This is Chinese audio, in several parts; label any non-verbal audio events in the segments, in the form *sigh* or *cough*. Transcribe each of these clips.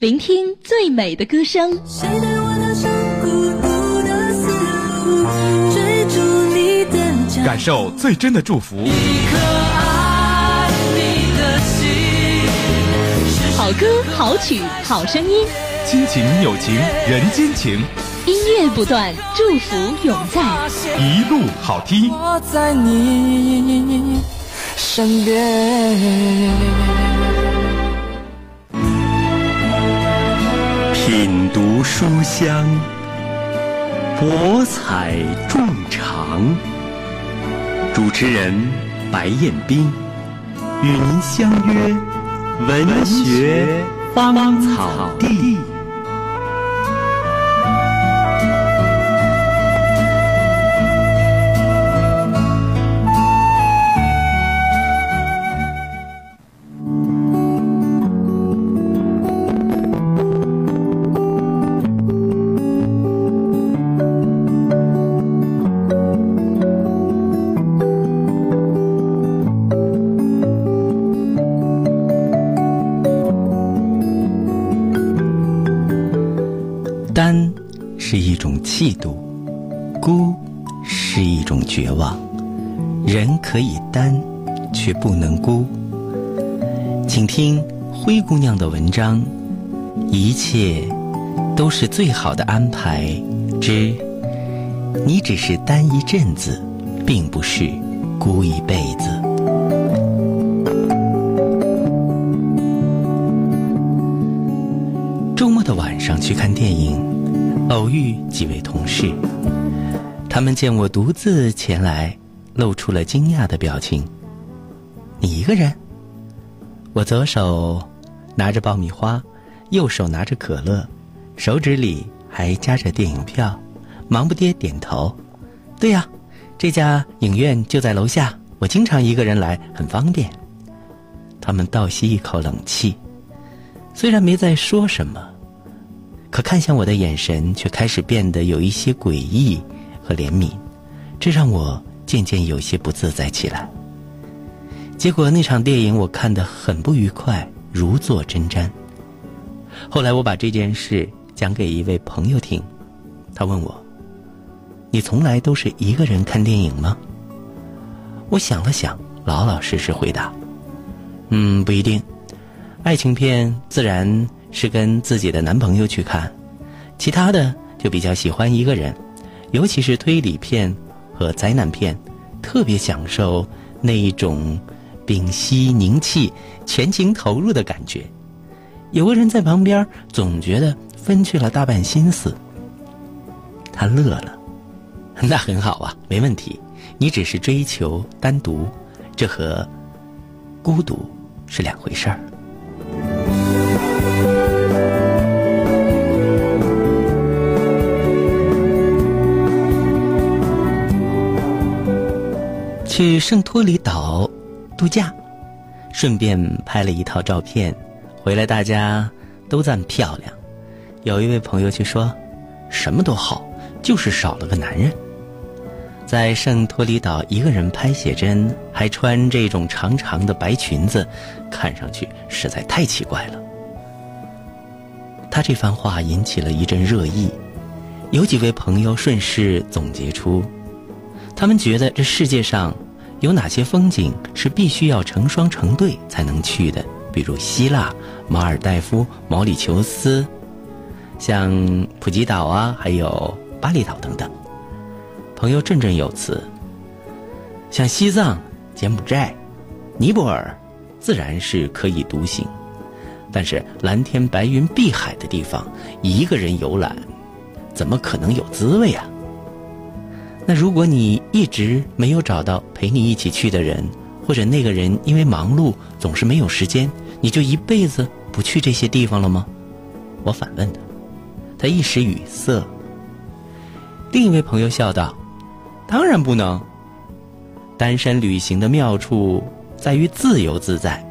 聆听最美的歌声，谁带我踏上孤独的丝路，追逐你的脚感受最真的祝福。一颗爱你的心，好歌好曲好声音，亲情友情人间情，音乐不断，祝福永在。一路好听。我在你身边。读书香，博采众长。主持人白彦斌与您相约文学芳草地。孤是一种绝望。人可以单，却不能孤。请听灰姑娘的文章，一切都是最好的安排之，你只是单一阵子，并不是孤一辈子。周末的晚上去看电影，偶遇几位同事，他们见我独自前来，露出了惊讶的表情。你一个人？我左手拿着爆米花，右手拿着可乐，手指里还夹着电影票，忙不迭点头。对呀，这家影院就在楼下，我经常一个人来，很方便。他们倒吸一口冷气。虽然没再说什么，可看向我的眼神却开始变得有一些诡异和怜悯，这让我渐渐有些不自在起来。结果那场电影我看得很不愉快，如坐针毡。后来我把这件事讲给一位朋友听，他问我：“你从来都是一个人看电影吗？”我想了想，老老实实回答：“嗯，不一定。”爱情片自然是跟自己的男朋友去看，其他的就比较喜欢一个人，尤其是推理片和灾难片，特别享受那一种屏息凝气、全情投入的感觉。有个人在旁边，总觉得分去了大半心思。他乐了，那很好啊，没问题。你只是追求单独，这和孤独是两回事儿。去圣托里岛度假，顺便拍了一套照片，回来大家都赞漂亮。有一位朋友却说：“什么都好，就是少了个男人。”在圣托里岛一个人拍写真，还穿这种长长的白裙子，看上去实在太奇怪了。他这番话引起了一阵热议，有几位朋友顺势总结出，他们觉得这世界上有哪些风景是必须要成双成对才能去的，比如希腊、马尔代夫、毛里求斯，像普吉岛啊，还有巴厘岛等等。朋友振振有词，像西藏、柬埔寨、尼泊尔，自然是可以独行。但是蓝天白云碧海的地方，一个人游览，怎么可能有滋味啊？那如果你一直没有找到陪你一起去的人，或者那个人因为忙碌总是没有时间，你就一辈子不去这些地方了吗？我反问他，他一时语塞。另一位朋友笑道：“当然不能。单身旅行的妙处在于自由自在。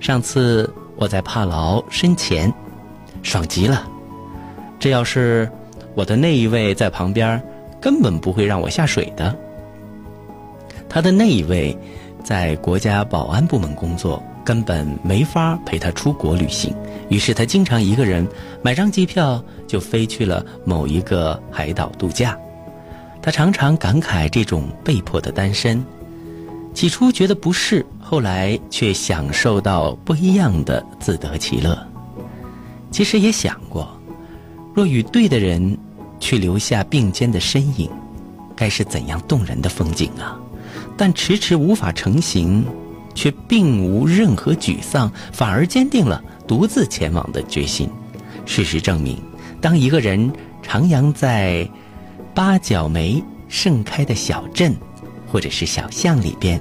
上次。”我在帕劳深潜，爽极了。这要是我的那一位在旁边，根本不会让我下水的。他的那一位在国家保安部门工作，根本没法陪他出国旅行，于是他经常一个人买张机票就飞去了某一个海岛度假。他常常感慨这种被迫的单身，起初觉得不适，后来却享受到不一样的自得其乐。其实也想过，若与对的人去留下并肩的身影，该是怎样动人的风景啊！但迟迟无法成行，却并无任何沮丧，反而坚定了独自前往的决心。事实证明，当一个人徜徉在八角梅盛开的小镇，或者是小巷里边，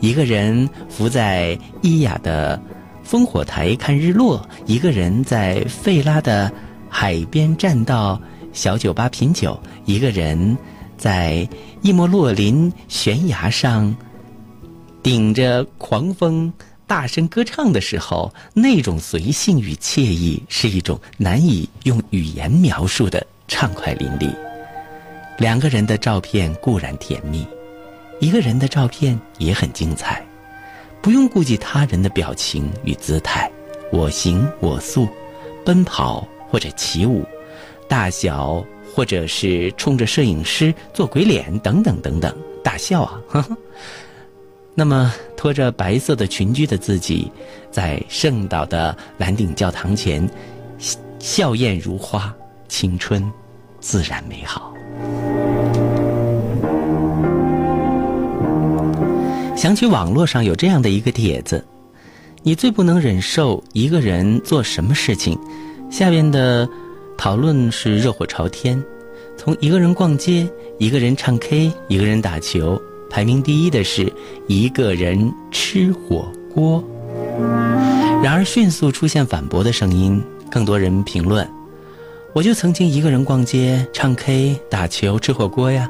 一个人伏在伊雅的烽火台看日落，一个人在费拉的海边栈道小酒吧品酒，一个人在伊莫洛林悬崖上顶着狂风大声歌唱的时候，那种随性与惬意，是一种难以用语言描述的畅快淋漓。两个人的照片固然甜蜜，一个人的照片也很精彩，不用顾及他人的表情与姿态，我行我素，奔跑或者起舞，大小或者是冲着摄影师做鬼脸等等等等，大笑啊！呵 *laughs* 呵那么，拖着白色的裙裾的自己，在圣岛的蓝顶教堂前，笑笑靥如花，青春自然美好。想起网络上有这样的一个帖子：你最不能忍受一个人做什么事情？下面的讨论是热火朝天，从一个人逛街、一个人唱 K、一个人打球，排名第一的是一个人吃火锅。然而迅速出现反驳的声音，更多人评论：“我就曾经一个人逛街、唱 K、打球、吃火锅呀。”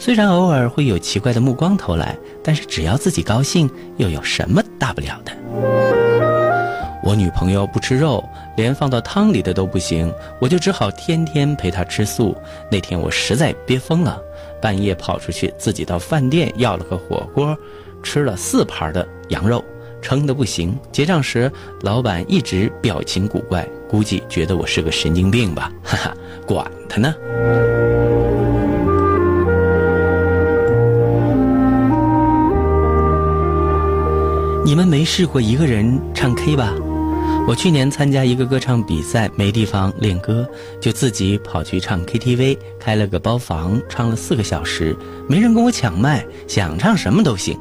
虽然偶尔会有奇怪的目光投来，但是只要自己高兴，又有什么大不了的？我女朋友不吃肉，连放到汤里的都不行，我就只好天天陪她吃素。那天我实在憋疯了，半夜跑出去，自己到饭店要了个火锅，吃了四盘的羊肉，撑得不行。结账时，老板一直表情古怪，估计觉得我是个神经病吧，哈哈，管他呢。你们没试过一个人唱 K 吧？我去年参加一个歌唱比赛，没地方练歌，就自己跑去唱 KTV，开了个包房，唱了四个小时，没人跟我抢麦，想唱什么都行。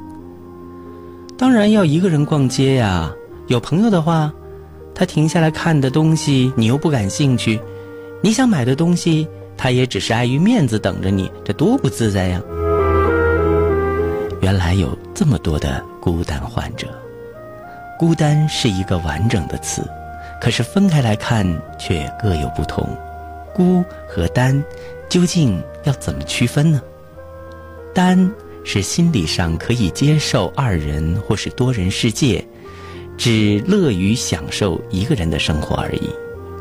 当然要一个人逛街呀，有朋友的话，他停下来看的东西你又不感兴趣，你想买的东西他也只是碍于面子等着你，这多不自在呀！原来有这么多的孤单患者，孤单是一个完整的词，可是分开来看却各有不同。孤和单，究竟要怎么区分呢？单是心理上可以接受二人或是多人世界，只乐于享受一个人的生活而已。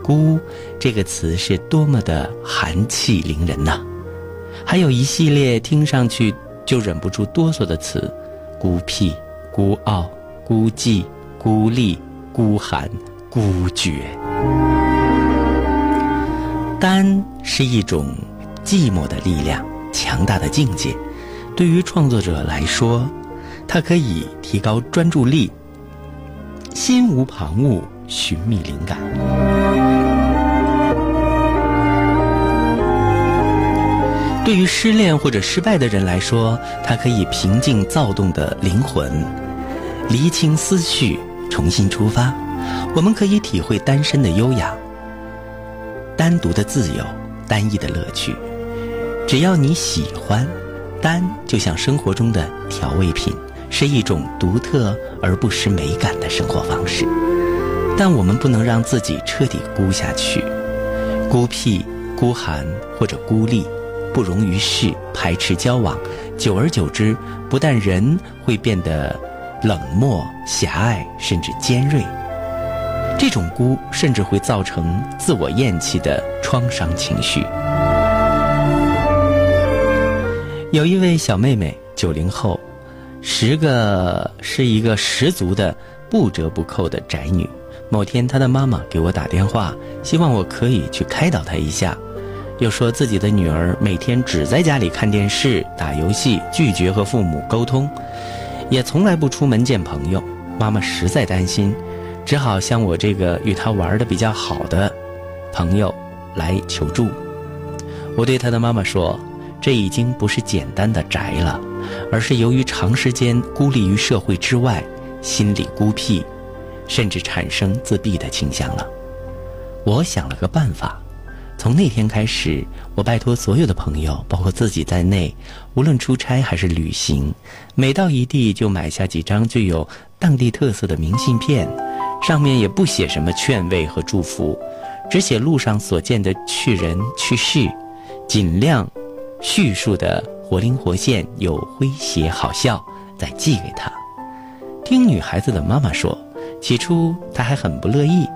孤这个词是多么的寒气凌人呐！还有一系列听上去。就忍不住哆嗦的词：孤僻、孤傲、孤寂、孤立、孤寒、孤绝。单是一种寂寞的力量，强大的境界。对于创作者来说，它可以提高专注力，心无旁骛，寻觅灵感。对于失恋或者失败的人来说，它可以平静躁动的灵魂，厘清思绪，重新出发。我们可以体会单身的优雅，单独的自由，单一的乐趣。只要你喜欢，单就像生活中的调味品，是一种独特而不失美感的生活方式。但我们不能让自己彻底孤下去，孤僻、孤寒或者孤立。不容于世，排斥交往，久而久之，不但人会变得冷漠、狭隘，甚至尖锐。这种孤甚至会造成自我厌弃的创伤情绪。有一位小妹妹，九零后，十个是一个十足的不折不扣的宅女，某天，她的妈妈给我打电话，希望我可以去开导她一下，又说自己的女儿每天只在家里看电视、打游戏，拒绝和父母沟通，也从来不出门见朋友。妈妈实在担心，只好向我这个与他玩的比较好的朋友来求助。我对他的妈妈说：“这已经不是简单的宅了，而是由于长时间孤立于社会之外，心理孤僻。”甚至产生自闭的倾向了。我想了个办法，从那天开始，我拜托所有的朋友，包括自己在内，无论出差还是旅行，每到一地就买下几张具有当地特色的明信片，上面也不写什么劝慰和祝福，只写路上所见的趣人趣事，尽量叙述的活灵活现，有诙谐好笑，再寄给他。听女孩子的妈妈说。起初她还很不乐意，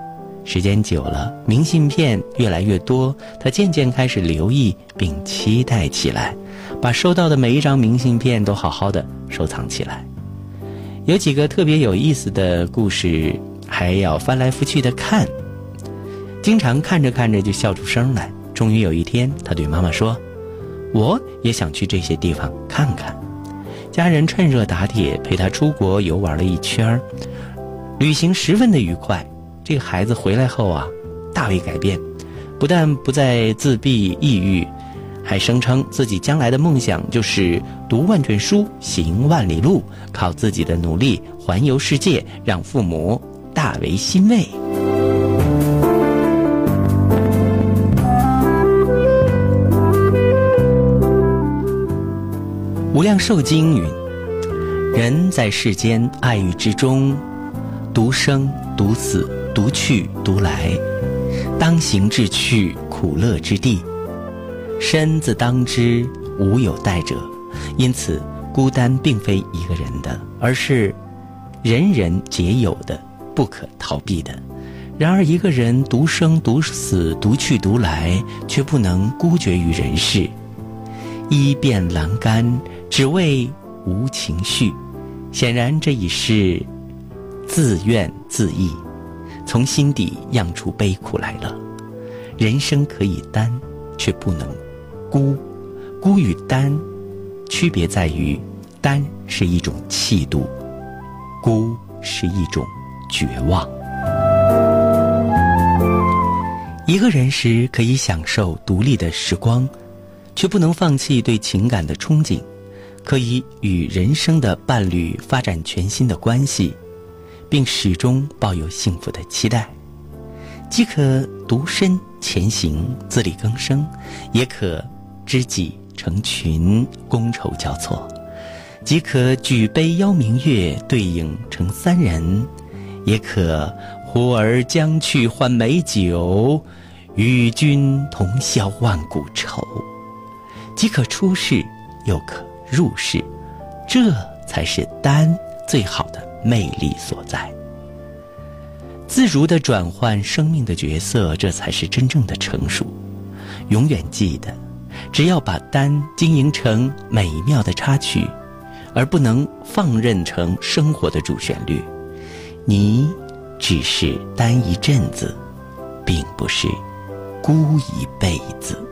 时间久了，明信片越来越多，他渐渐开始留意并期待起来，把收到的每一张明信片都好好的收藏起来。有几个特别有意思的故事，还要翻来覆去的看，经常看着看着就笑出声来。终于有一天，他对妈妈说：“我也想去这些地方看看。”家人趁热打铁，陪他出国游玩了一圈儿。旅行十分的愉快，这个孩子回来后啊，大为改变，不但不再自闭抑郁，还声称自己将来的梦想就是读万卷书，行万里路，靠自己的努力环游世界，让父母大为欣慰。无量寿经云：人在世间爱欲之中。独生独死，独去独来，当行至去苦乐之地，身自当之无有代者。因此，孤单并非一个人的，而是人人皆有的，不可逃避的。然而，一个人独生独死，独去独来，却不能孤绝于人世。衣变阑干，只为无情绪。显然，这已是。自怨自艾，从心底漾出悲苦来了。人生可以单，却不能孤。孤与单，区别在于，单是一种气度，孤是一种绝望。一个人时可以享受独立的时光，却不能放弃对情感的憧憬，可以与人生的伴侣发展全新的关系。并始终抱有幸福的期待，即可独身前行自力更生，也可知己成群觥筹交错；即可举杯邀明月对影成三人，也可呼儿将去换美酒，与君同销万古愁；即可出世，又可入世，这才是丹最好的。魅力所在，自如的转换生命的角色，这才是真正的成熟。永远记得，只要把单经营成美妙的插曲，而不能放任成生活的主旋律，你只是单一阵子，并不是孤一辈子。